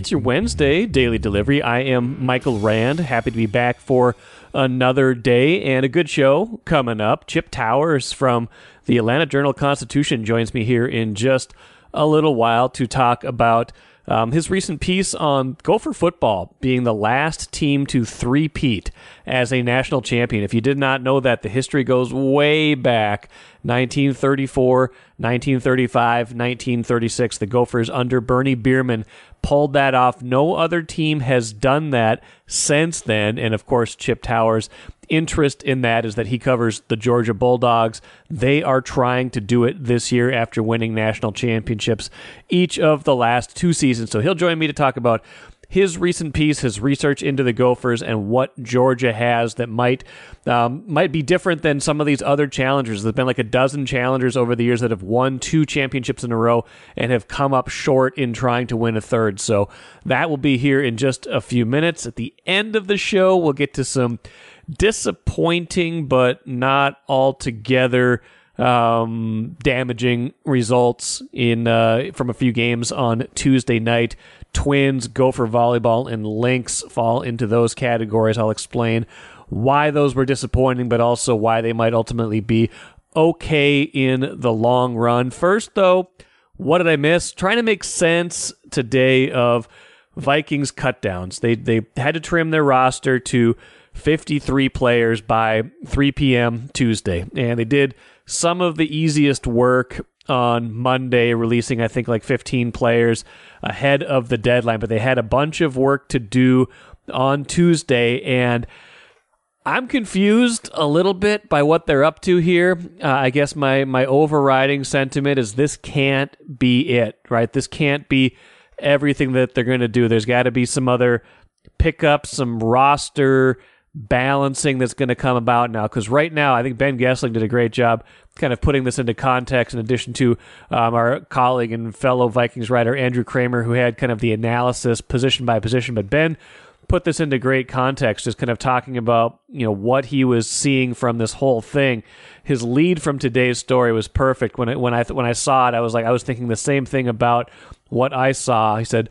It's your Wednesday daily delivery. I am Michael Rand. Happy to be back for another day and a good show coming up. Chip Towers from the Atlanta Journal Constitution joins me here in just a little while to talk about um, his recent piece on Gopher football being the last team to three-peat as a national champion. If you did not know that, the history goes way back 1934, 1935, 1936. The Gophers under Bernie Bierman pulled that off. No other team has done that since then. And of course, Chip Towers' interest in that is that he covers the Georgia Bulldogs. They are trying to do it this year after winning national championships each of the last two seasons. So he'll join me to talk about his recent piece, his research into the Gophers, and what Georgia has that might um, might be different than some of these other challengers. There's been like a dozen challengers over the years that have won two championships in a row and have come up short in trying to win a third. So that will be here in just a few minutes. At the end of the show, we'll get to some disappointing but not altogether um, damaging results in uh, from a few games on Tuesday night. Twins, Gopher volleyball, and Lynx fall into those categories. I'll explain why those were disappointing, but also why they might ultimately be okay in the long run. First, though, what did I miss? Trying to make sense today of Vikings cutdowns. They they had to trim their roster to 53 players by 3 p.m. Tuesday, and they did some of the easiest work on Monday, releasing I think like 15 players ahead of the deadline, but they had a bunch of work to do on Tuesday and I'm confused a little bit by what they're up to here. Uh, I guess my my overriding sentiment is this can't be it, right? This can't be everything that they're going to do. There's got to be some other pickups, some roster balancing that's going to come about now. Because right now, I think Ben Goessling did a great job kind of putting this into context in addition to um, our colleague and fellow Vikings writer, Andrew Krammer, who had kind of the analysis position by position. But Ben put this into great context, just kind of talking about you know what he was seeing from this whole thing. His lead from today's story was perfect. When it, when I when I saw it, I was like I was thinking the same thing about what I saw. He said.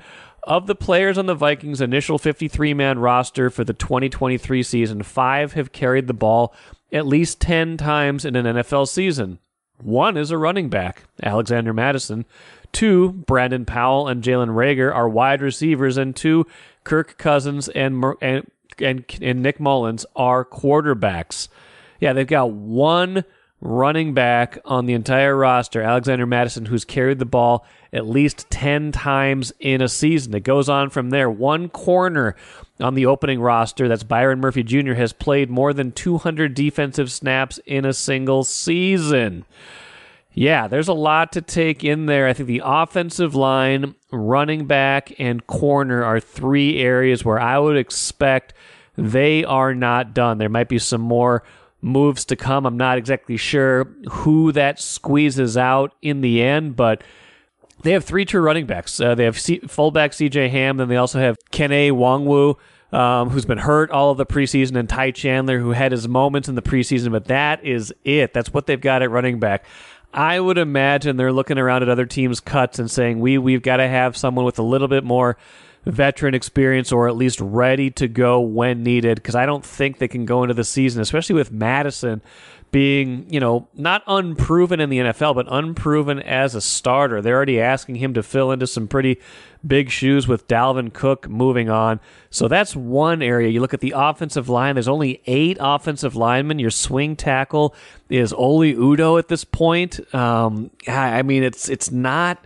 Of the players on the Vikings' initial 53 man roster for the 2023 season, five have carried the ball at least 10 times in an NFL season. One is a running back, Alexander Mattison. Two, Brandon Powell and Jalen Reagor are wide receivers, and two, Kirk Cousins and, and and and Nick Mullens are quarterbacks. Yeah, they've got one running back on the entire roster, Alexander Mattison, who's carried the ball at least 10 times in a season. It goes on from there. One corner on the opening roster, that's Byron Murphy Jr., has played more than 200 defensive snaps in a single season. Yeah, there's a lot to take in there. I think the offensive line, running back, and corner are three areas where I would expect they are not done. There might be some more moves to come. I'm not exactly sure who that squeezes out in the end, but they have three true running backs. Uh, they have C- fullback CJ Ham, then they also have Kene Nwangwu, um, who's been hurt all of the preseason, and Ty Chandler, who had his moments in the preseason, but that is it. That's what they've got at running back. I would imagine they're looking around at other teams' cuts and saying we we've got to have someone with a little bit more veteran experience or at least ready to go when needed because I don't think they can go into the season, especially with Mattison being, you know, not unproven in the NFL, but unproven as a starter. They're already asking him to fill into some pretty big shoes with Dalvin Cook moving on. So that's one area. You look at the offensive line, there's only eight offensive linemen. Your swing tackle is Oli Udoh at this point. Um, I mean, it's it's not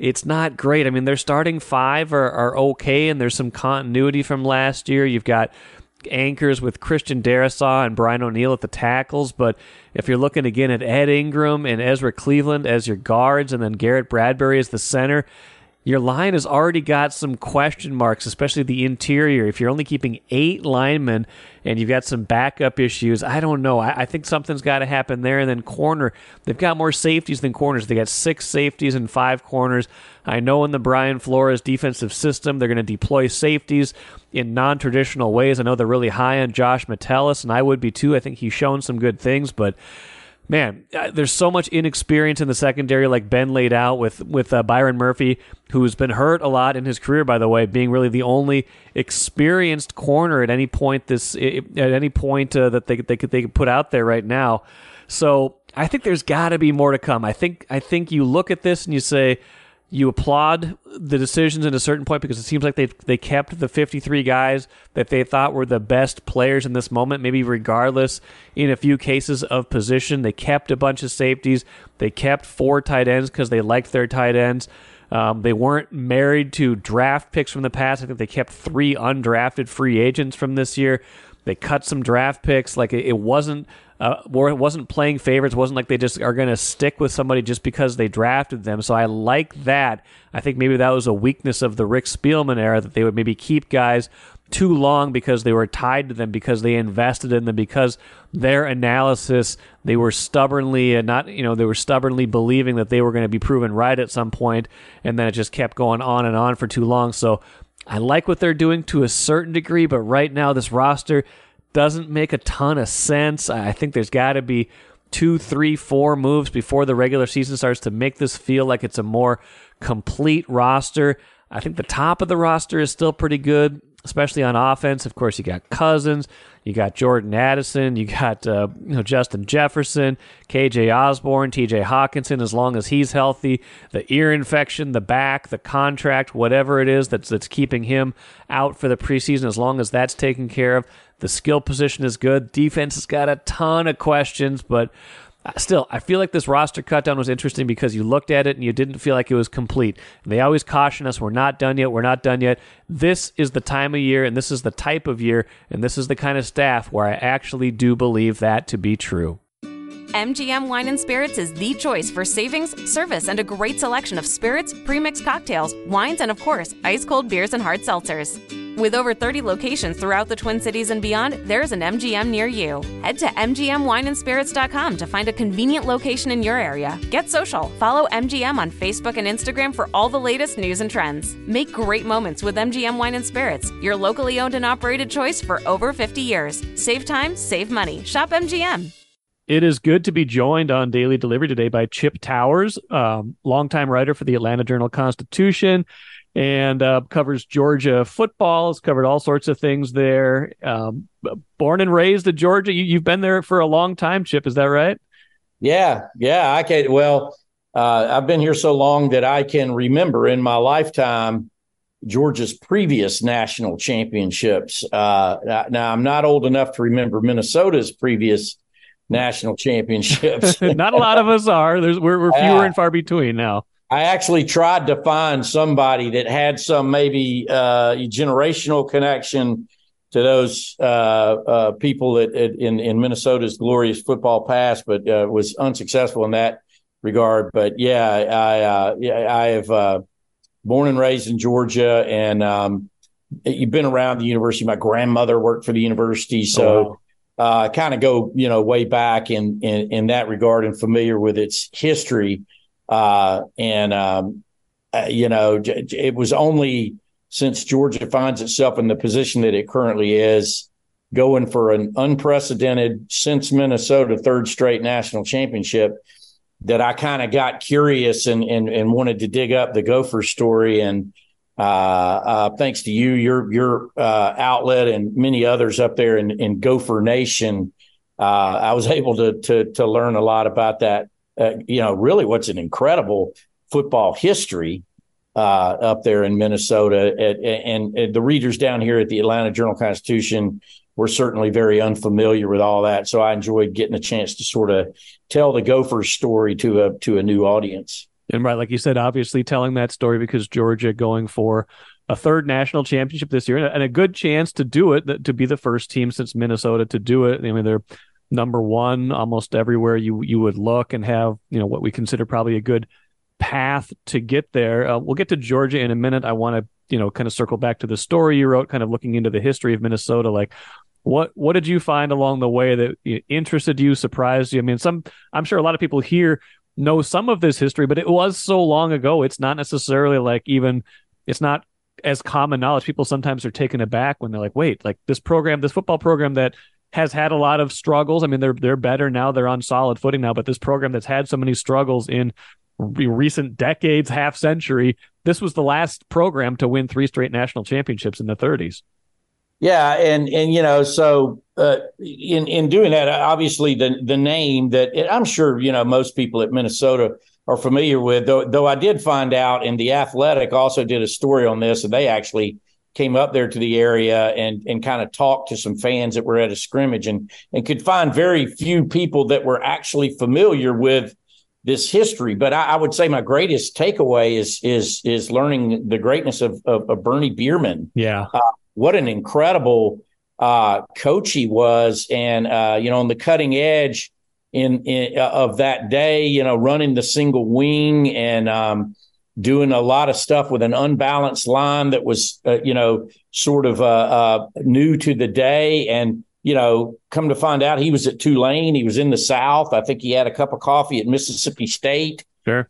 it's not great. I mean, their starting five are, are okay, and there's some continuity from last year. You've got anchors with Christian Darrisaw and Brian O'Neill at the tackles, but if you're looking again at Ed Ingram and Ezra Cleveland as your guards, and then Garrett Bradbury as the center, your line has already got some question marks, especially the interior. If you're only keeping eight linemen and you've got some backup issues, I don't know. I, I think something's got to happen there. And then corner, they've got more safeties than corners. They got six safeties and five corners. I know in the Brian Flores defensive system, they're going to deploy safeties in non traditional ways. I know they're really high on Josh Metellus, and I would be too. I think he's shown some good things, but man, uh, there's so much inexperience in the secondary, like Ben laid out with with uh, Byron Murphy, who's been hurt a lot in his career, by the way, being really the only experienced corner at any point this at any point uh, that they they could they could put out there right now. So I think there's got to be more to come. I think I think you look at this and you say you applaud the decisions at a certain point because it seems like they they kept the 53 guys that they thought were the best players in this moment. Maybe regardless in a few cases of position they kept a bunch of safeties. They kept four tight ends because they liked their tight ends. Um, they weren't married to draft picks from the past. I think they kept three undrafted free agents from this year. They cut some draft picks. Like it, it wasn't uh, wasn't playing favorites. Wasn't like they just are going to stick with somebody just because they drafted them. So I like that. I think maybe that was a weakness of the Rick Spielman era that they would maybe keep guys too long because they were tied to them because they invested in them because their analysis they were stubbornly and not you know they were stubbornly believing that they were going to be proven right at some point and then it just kept going on and on for too long so I like what they're doing to a certain degree but right now this roster doesn't make a ton of sense. I think there's got to be two, three, four moves before the regular season starts to make this feel like it's a more complete roster. I think the top of the roster is still pretty good, especially on offense. Of course, you got Cousins, you got Jordan Addison, you got uh, you know Justin Jefferson, KJ Osborn, TJ Hockenson. As long as he's healthy, the ear infection, the back, the contract, whatever it is that's that's keeping him out for the preseason, as long as that's taken care of, the skill position is good. Defense has got a ton of questions, but still, I feel like this roster cutdown was interesting because you looked at it and you didn't feel like it was complete. And they always caution us, we're not done yet, we're not done yet. This is the time of year, and this is the type of year, and this is the kind of staff where I actually do believe that to be true. MGM Wine and Spirits is the choice for savings, service, and a great selection of spirits, premixed cocktails, wines, and of course, ice cold beers and hard seltzers. With over 30 locations throughout the Twin Cities and beyond, there's an MGM near you. Head to MGMWineandSpirits.com to find a convenient location in your area. Get social. Follow MGM on Facebook and Instagram for all the latest news and trends. Make great moments with MGM Wine and Spirits, your locally owned and operated choice for over 50 years. Save time, save money. Shop MGM. It is good to be joined on Daily Delivery today by Chip Towers, um, longtime writer for the Atlanta Journal Constitution and uh, covers Georgia football. Has covered all sorts of things there. Um, born and raised in Georgia. You, have been there for a long time, Chip. Is that right? Yeah, yeah. I can. Well, uh, I've been here so long that I can remember in my lifetime Georgia's previous national championships. Uh, now, I'm not old enough to remember Minnesota's previous national championships. not a lot of us are. There's we're, we're fewer and far between now. I actually tried to find somebody that had some maybe uh, generational connection to those uh, uh, people that, in in Minnesota's glorious football past, but uh, was unsuccessful in that regard. But yeah, I uh, I have uh, born and raised in Georgia, and um, you've been around the university. My grandmother worked for the university, so. Oh, wow. kind of go, you know, way back in, in in that regard, and familiar with its history. Uh, and, um, uh, you know, it was only since Georgia finds itself in the position that it currently is, going for an unprecedented since Minnesota third straight national championship, that I kind of got curious and, and and wanted to dig up the Gopher story. And uh, uh, thanks to you, your your uh, outlet, and many others up there in, in Gopher Nation, uh, I was able to to to learn a lot about that uh, you know, really what's an incredible football history uh, up there in Minnesota. And, and, and, the readers down here at the Atlanta Journal Constitution were certainly very unfamiliar with all that. So I enjoyed getting a chance to sort of tell the Gophers story to a to a new audience. And right, like you said, obviously telling that story because Georgia going for a third national championship this year and a good chance to do it, to be the first team since Minnesota to do it. I mean, they're number one almost everywhere you you would look and have you know what we consider probably a good path to get there. Uh, we'll get to Georgia in a minute. I want to you know kind of circle back to the story you wrote, kind of looking into the history of Minnesota. Like, what what did you find along the way that interested you, surprised you? I mean, some I'm sure a lot of people here know some of this history, but it was so long ago. It's not necessarily like even it's not as common knowledge. People sometimes are taken aback when they're like, wait, like this program, this football program that has had a lot of struggles. I mean, they're they're better now; they're on solid footing now. But this program that's had so many struggles in recent decades, half century, this was the last program to win three straight national championships in the 30s. Yeah, and and you know, so uh, in in doing that, obviously the the name that I'm sure you know most people at Minnesota are familiar with. Though, though I did find out, and the Athletic also did a story on this, and they actually came up there to the area and and kind of talked to some fans that were at a scrimmage, and and could find very few people that were actually familiar with this history. But I, I would say my greatest takeaway is is is learning the greatness of of, of Bernie Bierman. Yeah. Uh, what an incredible uh, coach he was, and uh, you know, on the cutting edge in, in uh, of that day, you know, running the single wing and um, doing a lot of stuff with an unbalanced line that was, uh, you know, sort of uh, uh, new to the day, and you know, come to find out, he was at Tulane. He was in the South. I think he had a cup of coffee at Mississippi State. Sure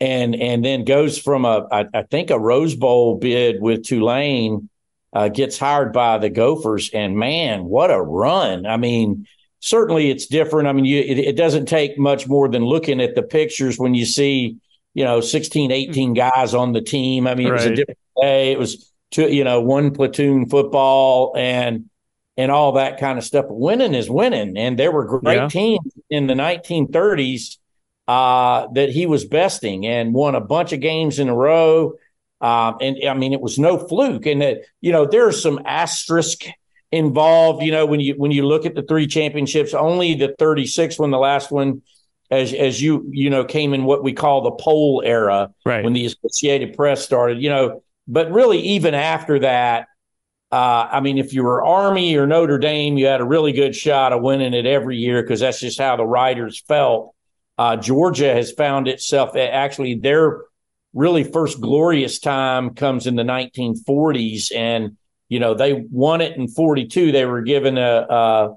and and then goes from a I, I think a Rose Bowl bid with Tulane uh, gets hired by the Gophers, and man, what a run! I mean, certainly it's different. I mean, you, it, it, doesn't take much more than looking at the pictures when you see, you know, 16, 18 guys on the team. I mean, it right. was a different day. It was two, you know, one platoon football and and all that kind of stuff. Winning is winning, and there were great yeah. teams in the 1930s uh, that he was besting and won a bunch of games in a row. Um, and I mean, it was no fluke. And that, you know, there's some asterisk involved. You know, when you when you look at the three championships, only the 36 one, the last one, as as you you know, came in what we call the poll era, right. when the Associated Press started. You know, but really, even after that, uh, I mean, if you were Army or Notre Dame, you had a really good shot of winning it every year because that's just how the writers felt. Uh, Georgia has found itself actually their really first glorious time comes in the 1940s and you know they won it in 42 they were given a, a,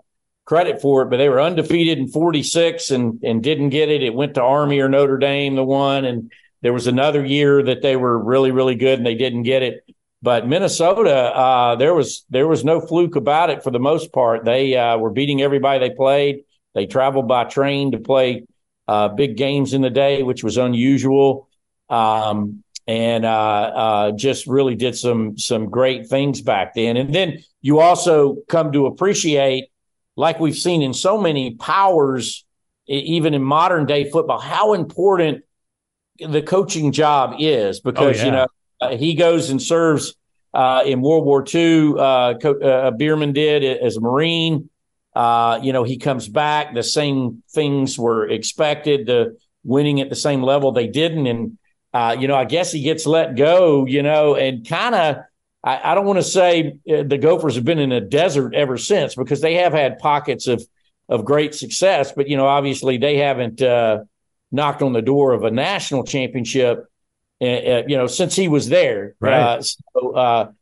credit for it but they were undefeated in 46 and and didn't get it. It went to army or notre dame the one and there was another year that they were really really good and they didn't get it. But minnesota uh, there was there was no fluke about it for the most part. They uh, were beating everybody they played. They traveled by train to play uh, big games in the day which was unusual. Um, and uh, uh, just really did some some great things back then. And then you also come to appreciate, like we've seen in so many powers, even in modern day football, how important the coaching job is because oh, yeah. you know uh, he goes and serves uh, in World War II. Uh, Co- uh, Bierman did as a Marine. Uh, you know, he comes back. The same things were expected. The winning at the same level they didn't, and uh, you know, I guess he gets let go, you know, and kind of, I, I, don't want to say uh, the Gophers have been in a desert ever since because they have had pockets of, of great success, but, you know, obviously they haven't uh, knocked on the door of a national championship, uh, uh you know, since he was there. Right. Uh, so,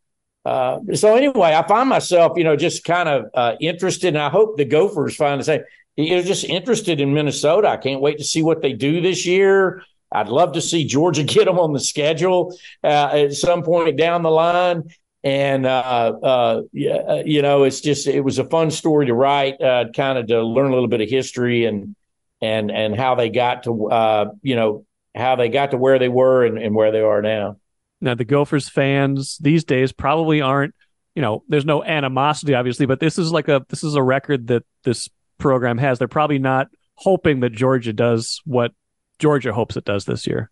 so anyway, I find myself, you know, just kind of interested, and I hope the Gophers find the same. You're just interested in Minnesota. I can't wait to see what they do this year. I'd love to see Georgia get them on the schedule uh, at some point down the line. And uh, uh, uh, you know, it's just it was a fun story to write, uh, kind of to learn a little bit of history and and and how they got to you know how they got to where they were and, and where they are now. Now the Gophers fans these days probably aren't you know there's no animosity obviously, but this is like a this is a record that this program has. They're probably not hoping that Georgia does what Georgia hopes it does this year.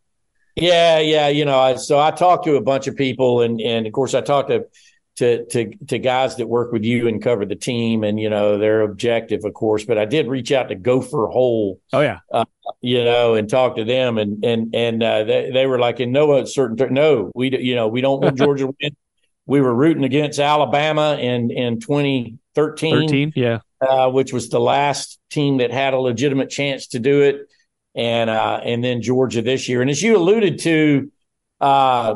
Yeah, yeah, you know, I, so I talked to a bunch of people, and and of course I talked to to to to guys that work with you and cover the team, and you know their objective, of course. But I did reach out to Gopher Hole. Oh yeah, uh, you know, and talk to them, and and and uh, they they were like in no certain ter- no, we you know we don't want Georgia to win. We were rooting against Alabama in in 2013, yeah, uh, which was the last team that had a legitimate chance to do it and uh, and then Georgia this year. And as you alluded to, uh,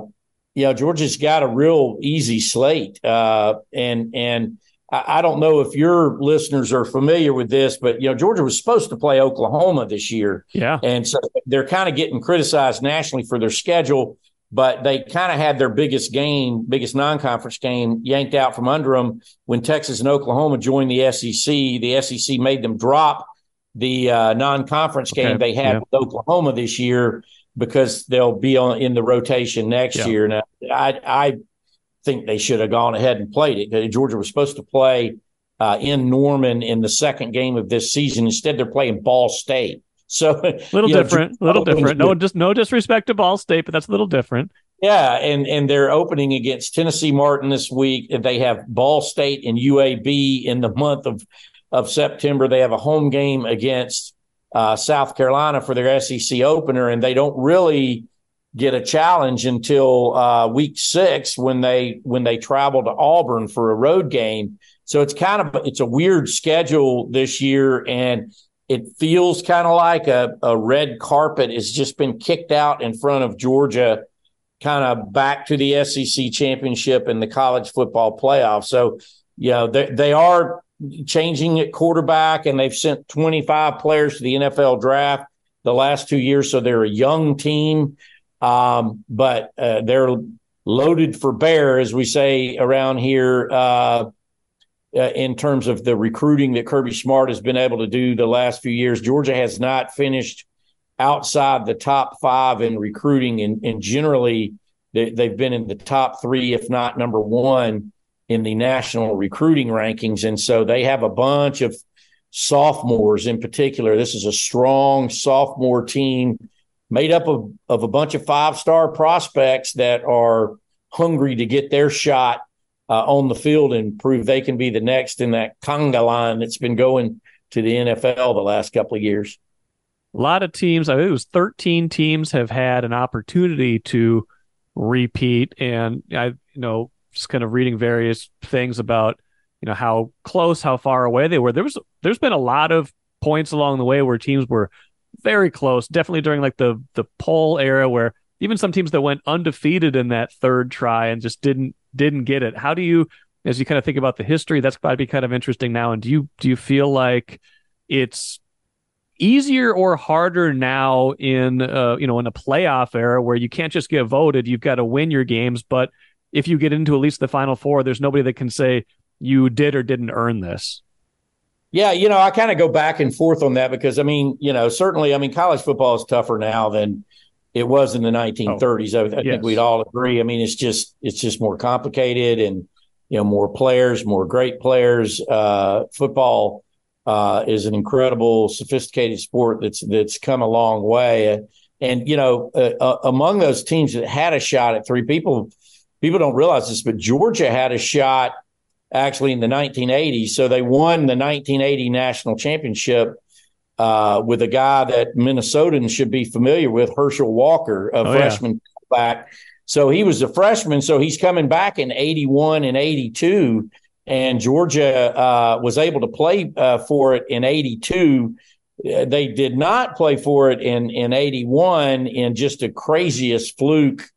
you know, Georgia's got a real easy slate, uh, and and I, I don't know if your listeners are familiar with this, but you know, Georgia was supposed to play Oklahoma this year, yeah, and so they're kind of getting criticized nationally for their schedule. but they kind of had their biggest game, biggest non-conference game yanked out from under them when Texas and Oklahoma joined the SEC. The SEC made them drop the uh, non-conference game okay. they had yeah. with Oklahoma this year because they'll be on in the rotation next yeah. year. Now, I, I think they should have gone ahead and played it. Georgia was supposed to play uh, in Norman in the second game of this season. Instead, they're playing Ball State. So little different, know, little different. No, just no disrespect to Ball State, but that's a little different. Yeah, and and they're opening against Tennessee Martin this week. They have Ball State and UAB in the month of of September. They have a home game against uh, South Carolina for their SEC opener, and they don't really get a challenge until uh, week six when they when they travel to Auburn for a road game. So it's kind of it's a weird schedule this year, and it feels kind of like a, a red carpet has just been kicked out in front of Georgia, kind of back to the SEC championship and the college football playoff. So, you know, they, they are changing at quarterback, and they've sent 25 players to the NFL draft the last two years. So they're a young team, um, but uh, they're loaded for bear, as we say around here. Uh, uh, in terms of the recruiting that Kirby Smart has been able to do the last few years. Georgia has not finished outside the top five in recruiting, and, and generally they, they've been in the top three, if not number one, in the national recruiting rankings. And so they have a bunch of sophomores in particular. This is a strong sophomore team made up of, of a bunch of five star prospects that are hungry to get their shot uh, on the field and prove they can be the next in that conga line that's been going to the NFL the last couple of years. A lot of teams, I think it was 13 teams, have had an opportunity to repeat. And I, you know, just kind of reading various things about, you know, how close, how far away they were. There was, there's been a lot of points along the way where teams were very close. Definitely during like the the poll era, where even some teams that went undefeated in that third try and just didn't didn't get it. How do you, as you kind of think about the history, that's got to be kind of interesting now. And do you do you feel like it's easier or harder now in uh, you know in a playoff era where you can't just get voted, you've got to win your games, but if you get into at least the final four, there's nobody that can say you did or didn't earn this. Yeah, you know, I kind of go back and forth on that because I mean, you know, certainly, I mean, college football is tougher now than it was in the 1930s. Oh, I, I yes. think we'd all agree. I mean, it's just it's just more complicated and you know more players, more great players. Uh, football uh, is an incredible, sophisticated sport that's that's come a long way. And you know, uh, uh among those teams that had a shot at three people, people don't realize this, but Georgia had a shot actually in the 1980s. So they won the 1980 national championship uh, with a guy that Minnesotans should be familiar with, Herschel Walker, a oh, freshman yeah. back. So he was a freshman. So he's coming back in 81 and 82. And Georgia uh, was able to play uh, for it in 82. Uh, they did not play for it in, in 81 in just the craziest fluke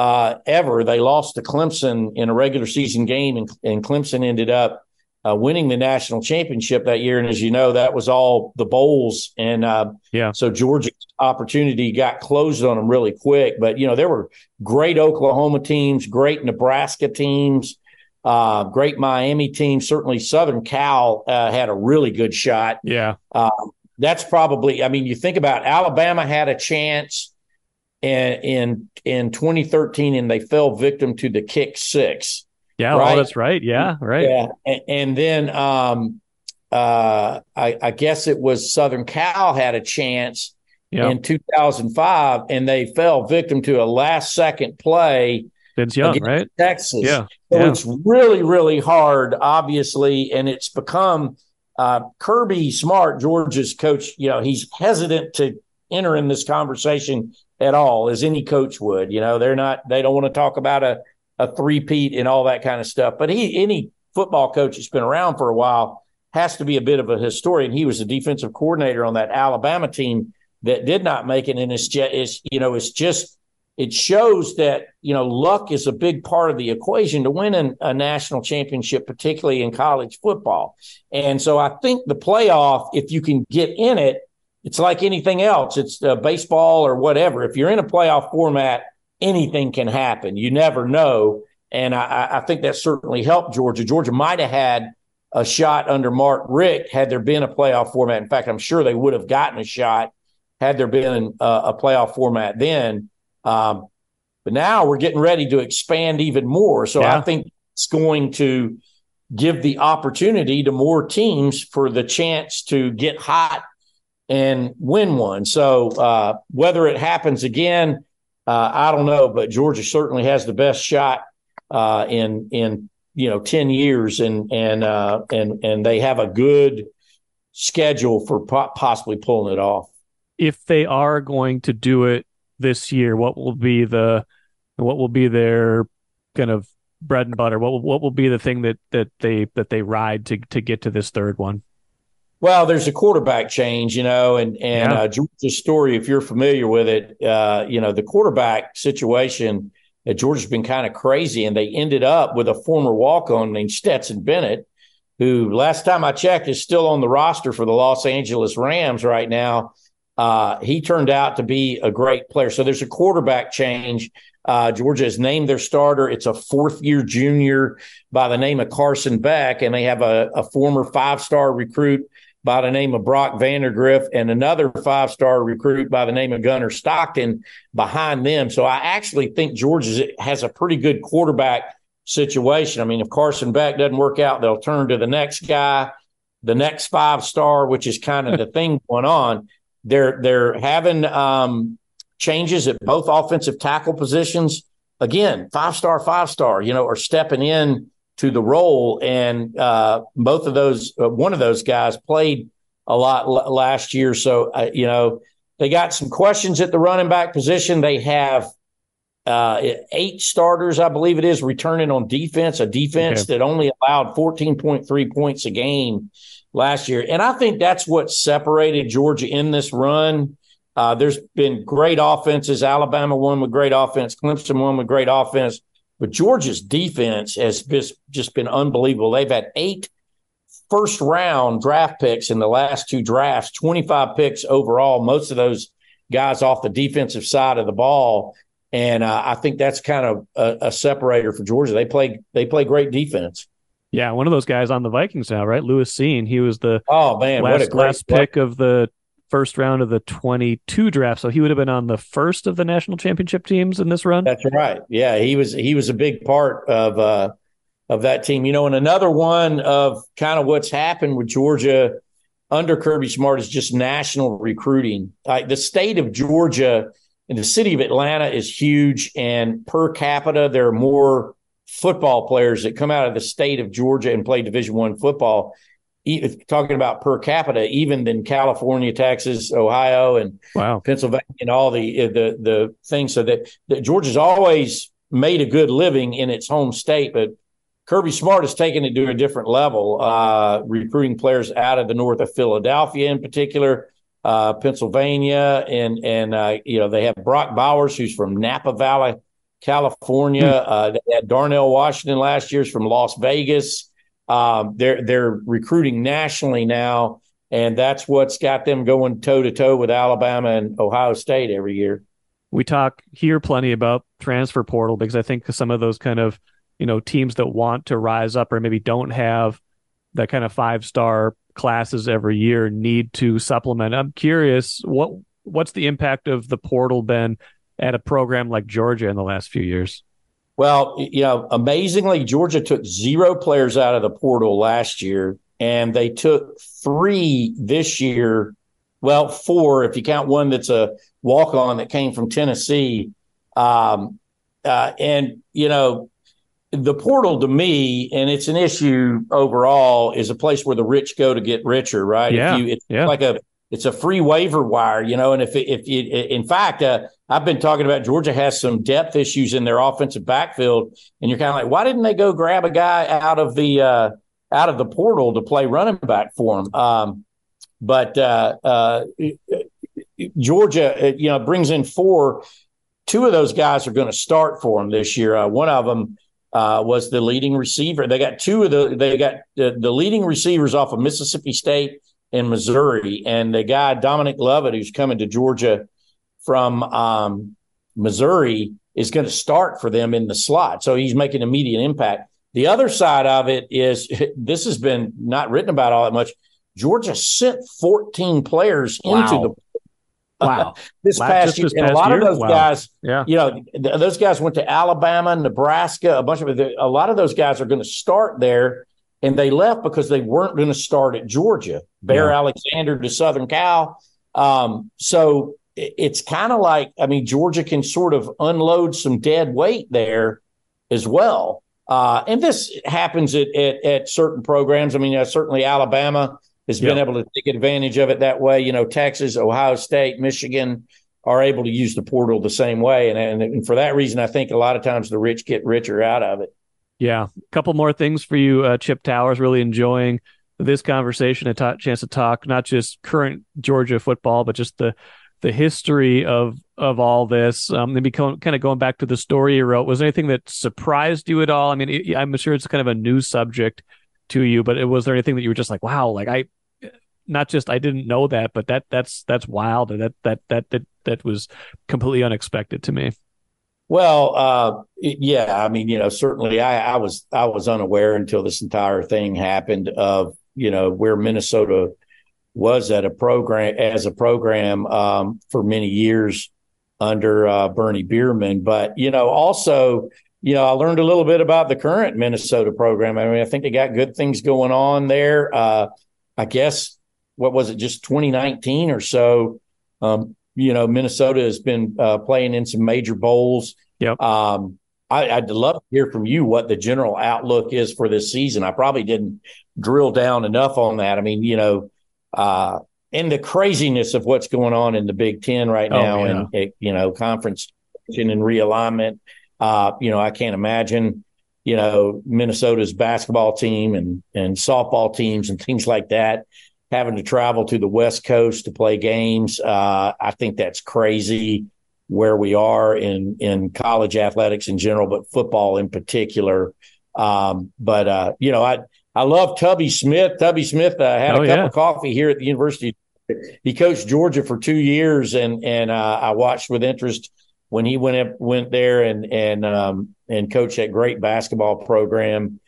uh, ever. They lost to Clemson in a regular season game, and, and Clemson ended up uh, winning the national championship that year. And as you know, that was all the bowls. And uh, yeah, so Georgia's opportunity got closed on them really quick. But, you know, there were great Oklahoma teams, great Nebraska teams, uh, great Miami teams. Certainly Southern Cal uh, had a really good shot. Yeah. Uh, that's probably, I mean, you think about Alabama had a chance in, in, in 2013 and they fell victim to the kick six. Yeah, oh, right? oh, that's right. Yeah, right. Yeah, and, and then um, uh, I, I, guess it was Southern Cal had a chance yep. in 2005, and they fell victim to a last second play. Vince Young, right? Texas. Yeah. So yeah. it's really, really hard, obviously, and it's become uh, Kirby Smart, Georgia's coach. You know, he's hesitant to enter in this conversation at all, as any coach would. You know, they're not. They don't want to talk about a a three-peat and all that kind of stuff. But he, any football coach that's been around for a while has to be a bit of a historian. He was the defensive coordinator on that Alabama team that did not make it. And it's just, it's, you know, it's just, it shows that, you know, luck is a big part of the equation to win an, a national championship, particularly in college football. And so I think the playoff, if you can get in it, it's like anything else. It's uh, baseball or whatever. If you're in a playoff format, anything can happen. You never know. And I, I think that certainly helped Georgia. Georgia might have had a shot under Mark Richt had there been a playoff format. In fact, I'm sure they would have gotten a shot had there been a, a playoff format then. Um, but now we're getting ready to expand even more. So yeah. I think it's going to give the opportunity to more teams for the chance to get hot and win one. So uh, whether it happens again, uh, I don't know, but Georgia certainly has the best shot uh, in in you know ten years, and and uh, and and they have a good schedule for po- possibly pulling it off. If they are going to do it this year, what will be the what will be their kind of bread and butter? What will, what will be the thing that that they that they ride to to get to this third one? Well, there's a quarterback change, you know, and and yeah. uh, Georgia's story, if you're familiar with it, uh, you know, the quarterback situation at Georgia's been kind of crazy, and they ended up with a former walk-on named Stetson Bennett, who last time I checked is still on the roster for the Los Angeles Rams right now. Uh, he turned out to be a great player. So there's a quarterback change. Uh, Georgia has named their starter. It's a fourth year junior by the name of Carson Beck, and they have a, a former five star recruit by the name of Brock Vandagriff and another five star recruit by the name of Gunnar Stockton behind them. So I actually think Georgia has a pretty good quarterback situation. I mean, if Carson Beck doesn't work out, they'll turn to the next guy, the next five star, which is kind of the thing going on. They're they're having um, changes at both offensive tackle positions. Again, five star, five star, you know, are stepping in to the role. And uh, both of those, uh, one of those guys played a lot l- last year. So, uh, you know, they got some questions at the running back position. They have uh, eight starters, I believe it is, returning on defense, a defense okay. that only allowed 14.3 points a game last year. And I think that's what separated Georgia in this run. Uh, there's been great offenses. Alabama won with great offense. Clemson won with great offense. But Georgia's defense has just been unbelievable. They've had eight first round draft picks in the last two drafts, 25 picks overall, most of those guys off the defensive side of the ball. And uh, I think that's kind of a, a, separator for Georgia. They play they play great defense. Yeah, one of those guys on the Vikings now, right? Lewis Cine. He was the oh man, last, last pick of the first round of the 22 draft. So he would have been on the first of the national championship teams in this run. That's right. Yeah, he was he was a big part of uh of that team. You know, and another one of kind of what's happened with Georgia under Kirby Smart is just national recruiting. Like the state of Georgia and the city of Atlanta is huge and per capita there are more football players that come out of the state of Georgia and play Division 1 football talking about per capita, even than California, Texas, Ohio, and wow. Pennsylvania, and all the the the things. So that, that Georgia's always made a good living in its home state, but Kirby Smart has taken it to a different level, uh, recruiting players out of the north of Philadelphia, in particular, uh, Pennsylvania, and and uh, you know they have Brock Bowers, who's from Napa Valley, California. Hmm. Uh, they had Darnell Washington last year's from Las Vegas. Um, they're they're recruiting nationally now, and that's what's got them going toe to toe with Alabama and Ohio State every year. We talk here plenty about transfer portal because I think some of those kind of you know teams that want to rise up or maybe don't have that kind of five star classes every year need to supplement. I'm curious what what's the impact of the portal been at a program like Georgia in the last few years? Well, you know, amazingly, Georgia took zero players out of the portal last year, and they took three this year. Well, four if you count one that's a walk on that came from Tennessee. Um, uh, and, you know, the portal to me, and it's an issue overall, is a place where the rich go to get richer, right? Yeah. You, it's yeah. like a it's a free waiver wire, you know. And if if you, in fact, uh, I've been talking about Georgia has some depth issues in their offensive backfield, and you're kind of like, why didn't they go grab a guy out of the uh, out of the portal to play running back for them? Um, but uh, uh Georgia, uh, you know, brings in four. Two of those guys are going to start for them this year. Uh, one of them was the leading receiver. They got two of the they got the, the leading receivers off of Mississippi State in Missouri. And the guy, Dominic Lovett, who's coming to Georgia from um, Missouri, is going to start for them in the slot. So he's making immediate impact. The other side of it is this has been not written about all that much. Georgia sent 14 players wow. into the Wow. this past year. This and a lot year? of those wow. guys, yeah. you know, th- those guys went to Alabama, Nebraska, a bunch of a lot of those guys are going to start there. And they left because they weren't going to start at Georgia. Bear Yeah. Alexander to Southern Cal. Um, so it's kind of like, I mean, Georgia can sort of unload some dead weight there as well. Uh, and this happens at, at, at certain programs. I mean, uh, certainly Alabama has been able to take advantage of it that way. You know, Texas, Ohio State, Michigan are able to use the portal the same way. And, and, and for that reason, I think a lot of times the rich get richer out of it. Yeah. A couple more things for you, uh, Chip Towers. Really enjoying this conversation, a t- chance to talk not just current Georgia football, but just the the history of of all this. Um, maybe kind of going back to the story you wrote. Was anything that surprised you at all? I mean, it, I'm sure it's kind of a new subject to you, but it, was there anything that you were just like, wow, like I, not just I didn't know that, but that that's that's wild, and that that that that that was completely unexpected to me. Well, uh, yeah, I mean, you know, certainly I, I was I was unaware until this entire thing happened of you know where Minnesota was at a program as a program um, for many years under uh, Bernie Bierman, but you know also you know I learned a little bit about the current Minnesota program. I mean, I think they got good things going on there. Uh, I guess what was it, just 2019 or so? Um, you know, Minnesota has been uh, playing in some major bowls. Yep. Um, I, would love to hear from you what the general outlook is for this season. I probably didn't drill down enough on that. I mean, you know, uh, and the craziness of what's going on in the Big Ten right Oh, now, yeah. and you know, conference and realignment. Uh, you know, I can't imagine, you know, Minnesota's basketball team and and softball teams and things like that having to travel to the West Coast to play games. Uh, I think that's crazy where we are in in college athletics in general, but football in particular. Um, but uh, you know, I I love Tubby Smith. Tubby Smith uh, had Oh, a cup yeah. of coffee here at the University. He coached Georgia for two years, and and uh, I watched with interest when he went up, went there and and um, and coached that great basketball program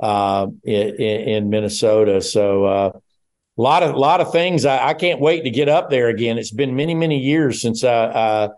uh, in, in Minnesota. So. A lot of lot of things. I, I can't wait to get up there again. It's been many many years since I I,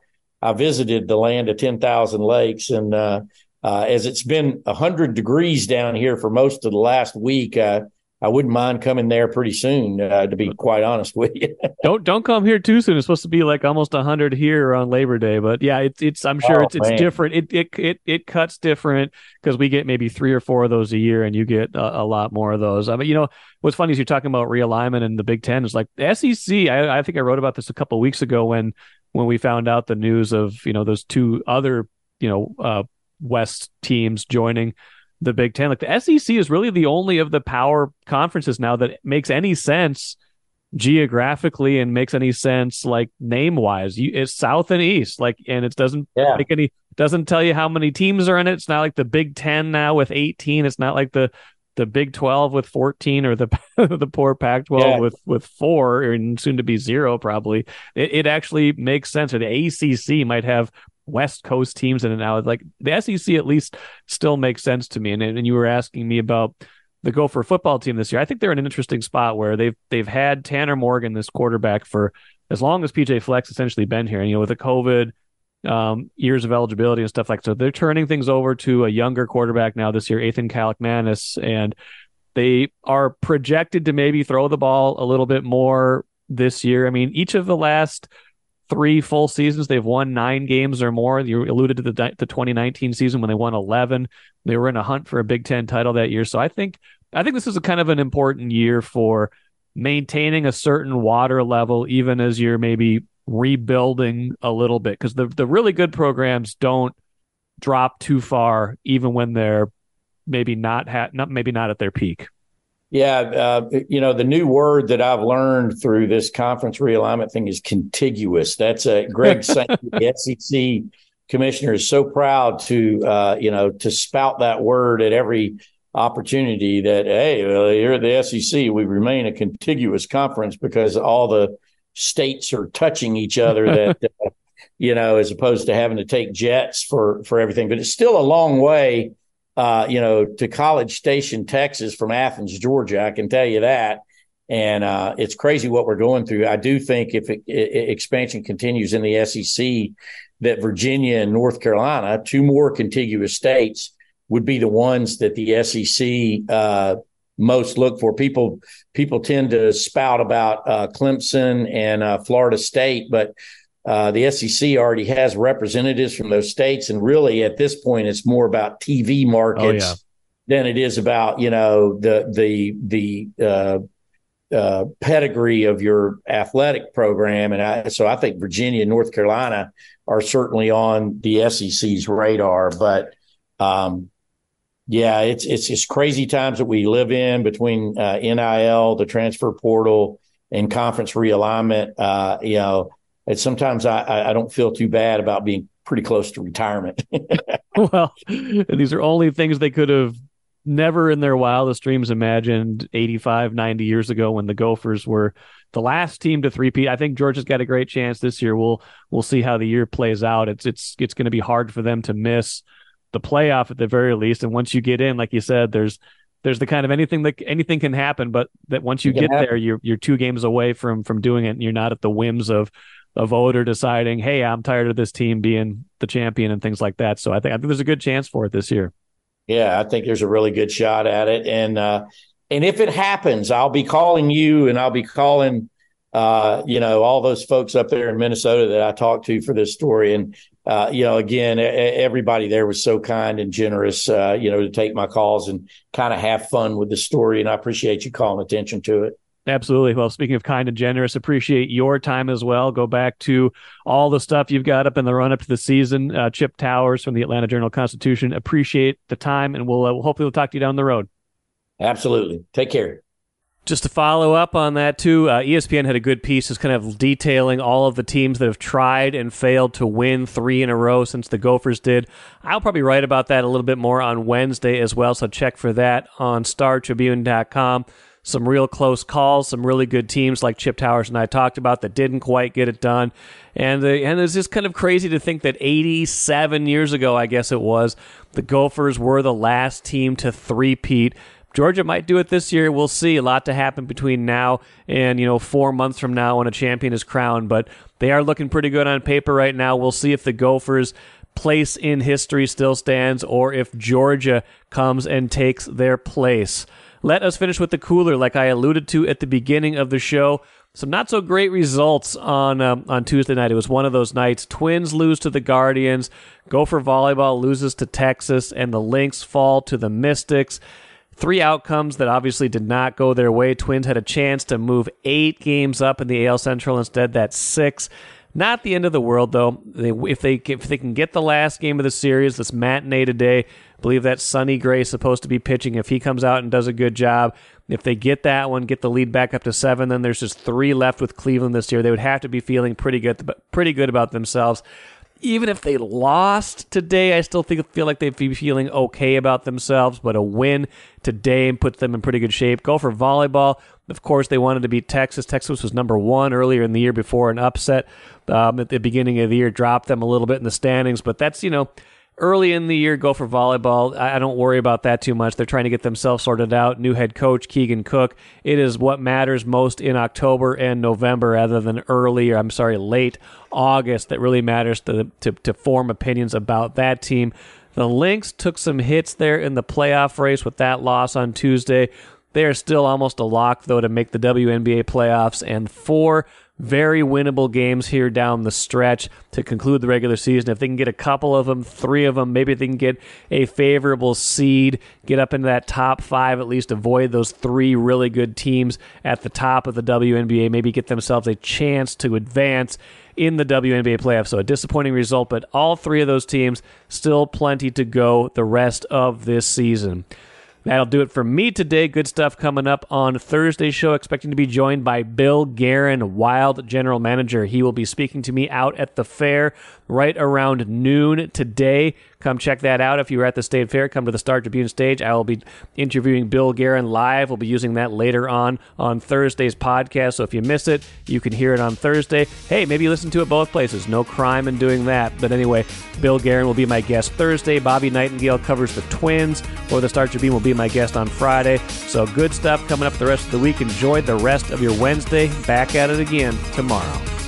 I visited the land of ten thousand lakes, and uh, uh, as it's been hundred degrees down here for most of the last week, uh, I wouldn't mind coming there pretty soon. Uh, to be quite honest with you. Don't don't come here too soon. It's supposed to be like almost hundred here on Labor Day, but yeah, it's it's. I'm sure Oh, it's it's man. different. It it it it cuts different because we get maybe three or four of those a year, and you get a, a lot more of those. I mean, you know, what's funny is you're talking about realignment and the Big Ten is like the SEC. I, I think I wrote about this a couple of weeks ago when when we found out the news of you know those two other you know uh, West teams joining the Big Ten. Like the SEC is really the only of the power conferences now that makes any sense geographically and makes any sense like name wise. You it's South and East, like, and it doesn't Yeah. make any doesn't tell you how many teams are in it. It's not like the Big Ten now with eighteen. It's not like the the Big Twelve with fourteen or the the poor Pac twelve Yeah. with with four and soon to be zero probably. It, it actually makes sense. Or the ACC might have West Coast teams in it now. Like the SEC at least still makes sense to me. And and you were asking me about the Gopher football team this year. I think they're in an interesting spot where they've they've had Tanner Morgan, this quarterback, for as long as PJ Fleck's essentially been here. And you know, with the COVID um, years of eligibility and stuff like so, they're turning things over to a younger quarterback now this year, Athan Kaliakmanis, and they are projected to maybe throw the ball a little bit more this year. I mean, each of the last three full seasons, they've won nine games or more. You alluded to the, the 2019 season when they won 11. They were in a hunt for a Big Ten title that year. So I think I think this is a kind of an important year for maintaining a certain water level, even as you're maybe rebuilding a little bit, because the the really good programs don't drop too far, even when they're maybe not ha- not maybe not at their peak. Yeah, uh, you know the new word that I've learned through this conference realignment thing is contiguous. That's a Greg Sankey, the SEC commissioner, is so proud to uh, you know to spout that word at every opportunity. That hey, well, here at the SEC, we remain a contiguous conference because all the states are touching each other. That uh, you know, as opposed to having to take jets for for everything. But it's still a long way, uh, you know, to College Station, Texas, from Athens, Georgia. I can tell you that. And uh, it's crazy what we're going through. I do think if it, it, expansion continues in the SEC, that Virginia and North Carolina, two more contiguous states, would be the ones that the SEC uh, most look for. People people tend to spout about uh, Clemson and uh, Florida State, but uh, the SEC already has representatives from those states, and really at this point, it's more about TV markets oh, yeah. than it is about you know the the the uh, uh, pedigree of your athletic program. And I, so I think Virginia and North Carolina are certainly on the SEC's radar. But um, yeah, it's it's it's crazy times that we live in between uh, NIL, the transfer portal, and conference realignment. Uh, you know, and sometimes I, I don't feel too bad about being pretty close to retirement. well, these are only things they could have never in their wildest dreams imagined 85, 90 years ago when the Gophers were the last team to three-peat. I think Georgia's got a great chance this year. We'll we'll see how the year plays out. It's it's it's going to be hard for them to miss the playoff at the very least. And once you get in, like you said, there's there's the kind of anything that anything can happen, but that once you get happen. there, you're you're two games away from from doing it, and you're not at the whims of a voter deciding, hey, I'm tired of this team being the champion and things like that. So I think I think there's a good chance for it this year. Yeah, I think there's a really good shot at it, and uh, and if it happens, I'll be calling you, and I'll be calling, uh, you know, all those folks up there in Minnesota that I talked to for this story, and uh, you know, again, everybody there was so kind and generous, uh, you know, to take my calls and kind of have fun with the story, and I appreciate you calling attention to it. Absolutely. Well, speaking of kind and generous, appreciate your time as well. Go back to all the stuff you've got up in the run up to the season. Uh, Chip Towers from the Atlanta Journal Constitution. Appreciate the time, and we'll, uh, hopefully we'll talk to you down the road. Absolutely. Take care. Just to follow up on that too, uh, ESPN had a good piece, just kind of detailing all of the teams that have tried and failed to win three in a row since the Gophers did. I'll probably write about that a little bit more on Wednesday as well, so check for that on StarTribune.com some real close calls, some really good teams like Chip Towers and I talked about that didn't quite get it done. And, uh, and it's just kind of crazy to think that 87 years ago, I guess it was, the Gophers were the last team to three-peat. Georgia might do it this year. We'll see. A lot to happen between now and you know four months from now when a champion is crowned. But they are looking pretty good on paper right now. We'll see if the Gophers' place in history still stands or if Georgia comes and takes their place. Let us finish with the cooler, like I alluded to at the beginning of the show. Some not so great results on um, on Tuesday night. It was one of those nights. Twins lose to the Guardians. Gopher Volleyball loses to Texas, and the Lynx fall to the Mystics. Three outcomes that obviously did not go their way. Twins had a chance to move eight games up in the AL Central. Instead, that's six. Not the end of the world, though. They, if they if they can get the last game of the series, this matinee today, believe that Sonny Gray is supposed to be pitching. If he comes out and does a good job, if they get that one, get the lead back up to seven, then there's just three left with Cleveland this year. They would have to be feeling pretty good, pretty good about themselves. Even if they lost today, I still think feel like they'd be feeling okay about themselves. But a win today puts them in pretty good shape. Gopher volleyball. Of course, they wanted to beat Texas. Texas was number one earlier in the year before an upset um, at the beginning of the year, dropped them a little bit in the standings. But that's you know early in the year, Gopher volleyball. I don't worry about that too much. They're trying to get themselves sorted out. New head coach Keegan Cook. It is what matters most in October and November, rather than early or I'm sorry, late August. That really matters to to, to form opinions about that team. The Lynx took some hits there in the playoff race with that loss on Tuesday. They are still almost a lock, though, to make the WNBA playoffs, and four very winnable games here down the stretch to conclude the regular season. If they can get a couple of them, three of them, maybe they can get a favorable seed, get up into that top five, at least avoid those three really good teams at the top of the WNBA, maybe get themselves a chance to advance in the WNBA playoffs. So a disappointing result, but all three of those teams still plenty to go the rest of this season. That'll do it for me today. Good stuff coming up on Thursday's show. Expecting to be joined by Bill Guerin, Wild General Manager. He will be speaking to me out at the fair right around noon today. Come check that out. If you were at the State Fair, come to the Star Tribune stage. I will be interviewing Bill Guerin live. We'll be using that later on on Thursday's podcast. So if you miss it, you can hear it on Thursday. Hey, maybe listen to it both places. No crime in doing that. But anyway, Bill Guerin will be my guest Thursday. Bobby Nightengale covers the Twins, or the Star Tribune will be my guest on Friday. So good stuff coming up the rest of the week. Enjoy the rest of your Wednesday. Back at it again tomorrow.